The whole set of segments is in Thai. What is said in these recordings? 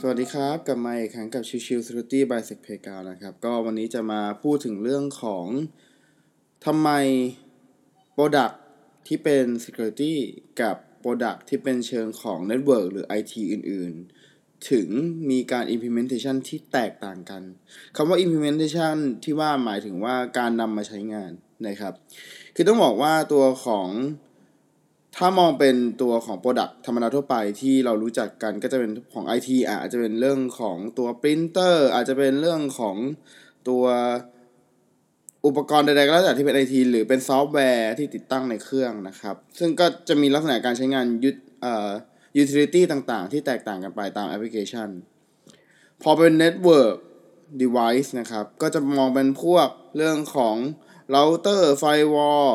สวัสดีครับกลับมาอีกครั้งกับชิวชิว Security by s e c p a y g a นะครับ ก็วันนี้จะมาพูดถึงเรื่องของทำไม Product ที่เป็น Security กับ Product ที่เป็นเชิงของ Network หรือ IT อื่นๆ ถึงมีการ implementation ที่แตกต่างกันคำว่า implementation ที่ว่าหมายถึงว่าการนำมาใช้งานนะครับ คือต้องบอกว่าตัวของ ถ้ามองเป็นตัวของ Product ธรรมดาทั่วไปที่เรารู้จักกันก็จะเป็นของ IT อาจจะเป็นเรื่องของตัวปรินเตอร์อาจจะเป็นเรื่องของตัวอุปกรณ์ใดๆก็แล้วแต่ที่เป็น IT หรือเป็นซอฟต์แวร์ที่ติดตั้งในเครื่องนะครับ ซึ่งก็จะมีลักษณะการใช้งานยุดเอ่อ utility ต่างๆ ที่แตกต่างกันไปตามแอปพลิเคชัน พอเป็น network device นะครับ ก็จะมองเป็นพวกเรื่องของ router firewall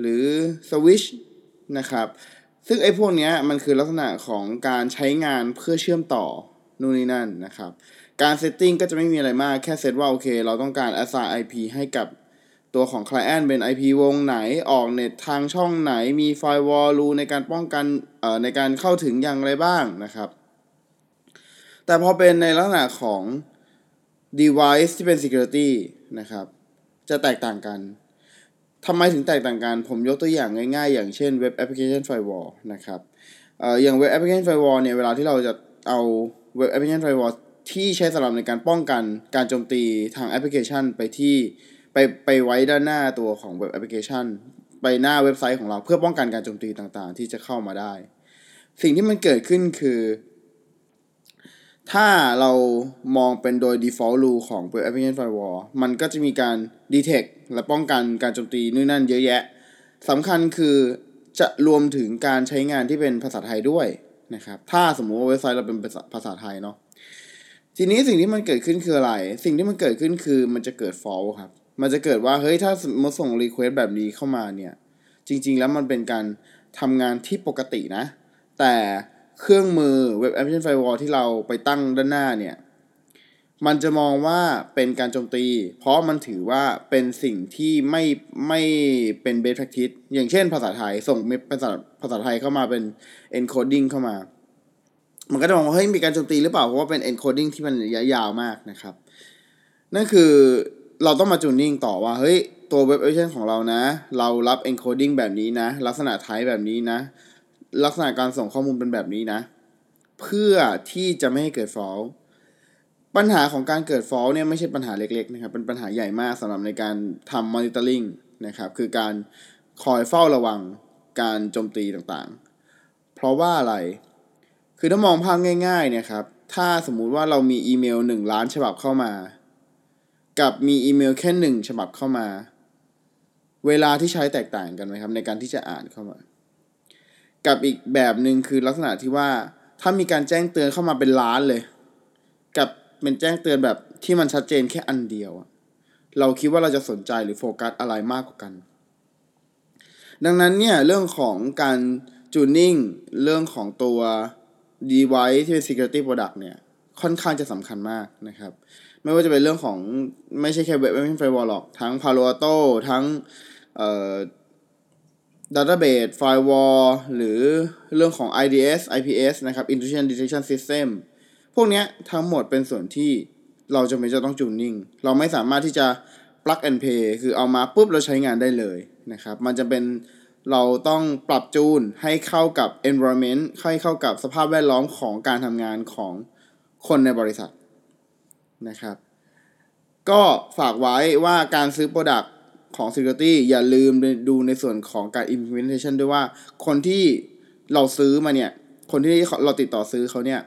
หรือ switch นะครับ ซึ่งไอ้พวกนี้มันคือลักษณะของการใช้งานเพื่อเชื่อมต่อนู่นนี่นั่นนะครับ การเซตติ้งก็จะไม่มีอะไรมากแค่เซตว่าโอเค เราต้องการ assign IP ให้กับตัวของ client เป็น IP วงไหนออกเน็ตทางช่องไหนมี firewall rule ในการป้องกันเอ่อในการเข้าถึงอย่างไรบ้างนะครับ แต่พอเป็นในลักษณะของ device ที่เป็น security นะครับ จะแตกต่างกัน ทำไมถึงแตกต่างกัน ผมยกตัวอย่างง่ายๆ อย่างเช่น Web Application Firewall นะครับเอ่ออย่าง Web Application Firewall เนี่ยเวลาที่เราจะเอา Web Application Firewall ที่ใช้สำหรับในการป้องกันการโจมตีทางแอปพลิเคชันไปที่ไปไปไว้ด้านหน้าตัวของ Web Application ไปหน้าเว็บไซต์ของเราเพื่อป้องกันการโจมตีต่างๆ ที่จะเข้ามาได้ สิ่งที่มันเกิดขึ้นคือ ถ้าเรามองเป็นโดย default rule ของ Web Application Firewall มันก็จะมีการ detect และป้องกันการโจมตีนู่นนั่นเยอะแยะสำคัญคือจะรวมถึงการใช้งานที่เป็นภาษาไทยด้วยนะครับ ถ้าสมมุติว่าเว็บไซต์เราเป็นภาษาไทยเนาะ ทีนี้สิ่งที่มันเกิดขึ้นคืออะไร สิ่งที่มันเกิดขึ้นคือมันจะเกิด fault ครับ มันจะเกิดว่าเฮ้ยถ้าสมมติส่ง request แบบนี้เข้ามาเนี่ย จริง ๆ แล้วมันเป็นการทำงานที่ปกตินะ แต่ เครื่องมือ Web Application Firewall ที่เราไปตั้งด้านหน้าเนี่ย มันจะมองว่าเป็นการโจมตี เพราะมันถือว่าเป็นสิ่งที่ไม่ไม่เป็น best practice อย่างเช่นภาษาไทยส่งภาษาภาษาไทยเข้ามาเป็น encoding เข้ามา มันก็จะมองว่าเฮ้ยมีการโจมตีหรือเปล่า เพราะว่าเป็น encoding ที่มันระยะยาวมากนะครับ นั่นคือเราต้องมาจูนนิ่งต่อว่าเฮ้ยตัว web application ของเรานะ เรารับ encoding แบบนี้นะ ลักษณะไทป์แบบนี้นะ ลักษณะการส่งข้อมูลเป็นแบบนี้นะ เพื่อที่จะไม่ให้เกิด fault ปัญหาของการเกิด fault เนี่ยไม่ใช่ปัญหาเล็กๆนะครับ เป็นปัญหาใหญ่มากสำหรับในการทำ monitoring นะครับ คือการคอยเฝ้าระวังการโจมตีต่างๆ เพราะว่าอะไร คือถ้ามองภาพง่ายๆเนี่ยครับ ถ้าสมมุติว่าเรามีอีเมล 1 ล้านฉบับเข้ามา กับมีอีเมลแค่ 1 ฉบับเข้ามา เวลาที่ใช้แตกต่างกันไหมครับ ในการที่จะอ่านเข้ามา กับอีกแบบหนึ่งคือลักษณะที่ว่าถ้ามีการแจ้งเตือนเข้ามาเป็นล้านเลย กับเป็นแจ้งเตือนแบบที่มันชัดเจนแค่อันเดียวเราคิดว่าเราจะสนใจหรือโฟกัสอะไรมากกว่ากัน ดังนั้นเนี่ยเรื่องของการจูนนิ่งเรื่องของตัว device ที่เป็น security product เนี่ยค่อนข้างจะสำคัญมากนะครับ ไม่ว่าจะเป็นเรื่องของไม่ใช่แค่ web application firewall หรอกทั้ง Palo Alto ทั้งเอ่อ database firewall หรือเรื่องของ IDS IPS นะครับ intrusion detection system พวกนี้ทั้งหมดเป็นส่วนที่เราจะไม่จะต้องจูนนิ่ง เราไม่สามารถที่จะ plug and play คือเอามาปุ๊บเราใช้งานได้เลยนะครับ มันจะเป็นเราต้องปรับจูนให้เข้ากับ environment ให้เข้ากับสภาพแวดล้อมของการทำงานของคนในบริษัทนะครับ ก็ฝากไว้ว่าการซื้อ Product ของ Security อย่าลืมดูในส่วนของการ implementation ด้วยว่าคนที่เราซื้อมาเนี่ย คนที่เราติดต่อซื้อเขาเนี่ย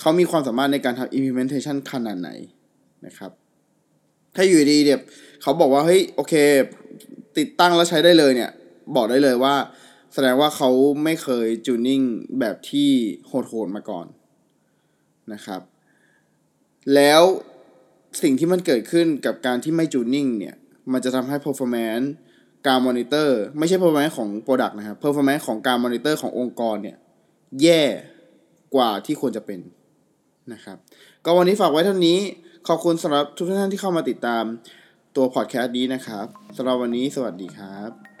เขามีความสามารถในการทำ implementation ขนาดไหนนะครับ ถ้าอยู่ดีเดียวเขาบอกว่า เฮ้ย โอเค ติดตั้งแล้วใช้ได้เลยเนี่ย บอกได้เลยว่า แสดงว่าเขาไม่เคยจูนนิ่งแบบที่โหดๆมาก่อนนะครับ แล้วสิ่งที่มันเกิดขึ้นกับการที่ไม่จูนนิ่งเนี่ย มันจะทำให้ performance การมอนิเตอร์ไม่ใช่ performance ของ product นะครับ performance ของการมอนิเตอร์ขององค์กรเนี่ย แย่กว่าที่ควรจะเป็นนะครับ ก็วันนี้ฝากไว้เท่านี้ ขอบคุณสำหรับทุกท่านที่เข้ามาติดตามตัวพอดแคสต์นี้นะครับสำหรับวันนี้สวัสดีครับ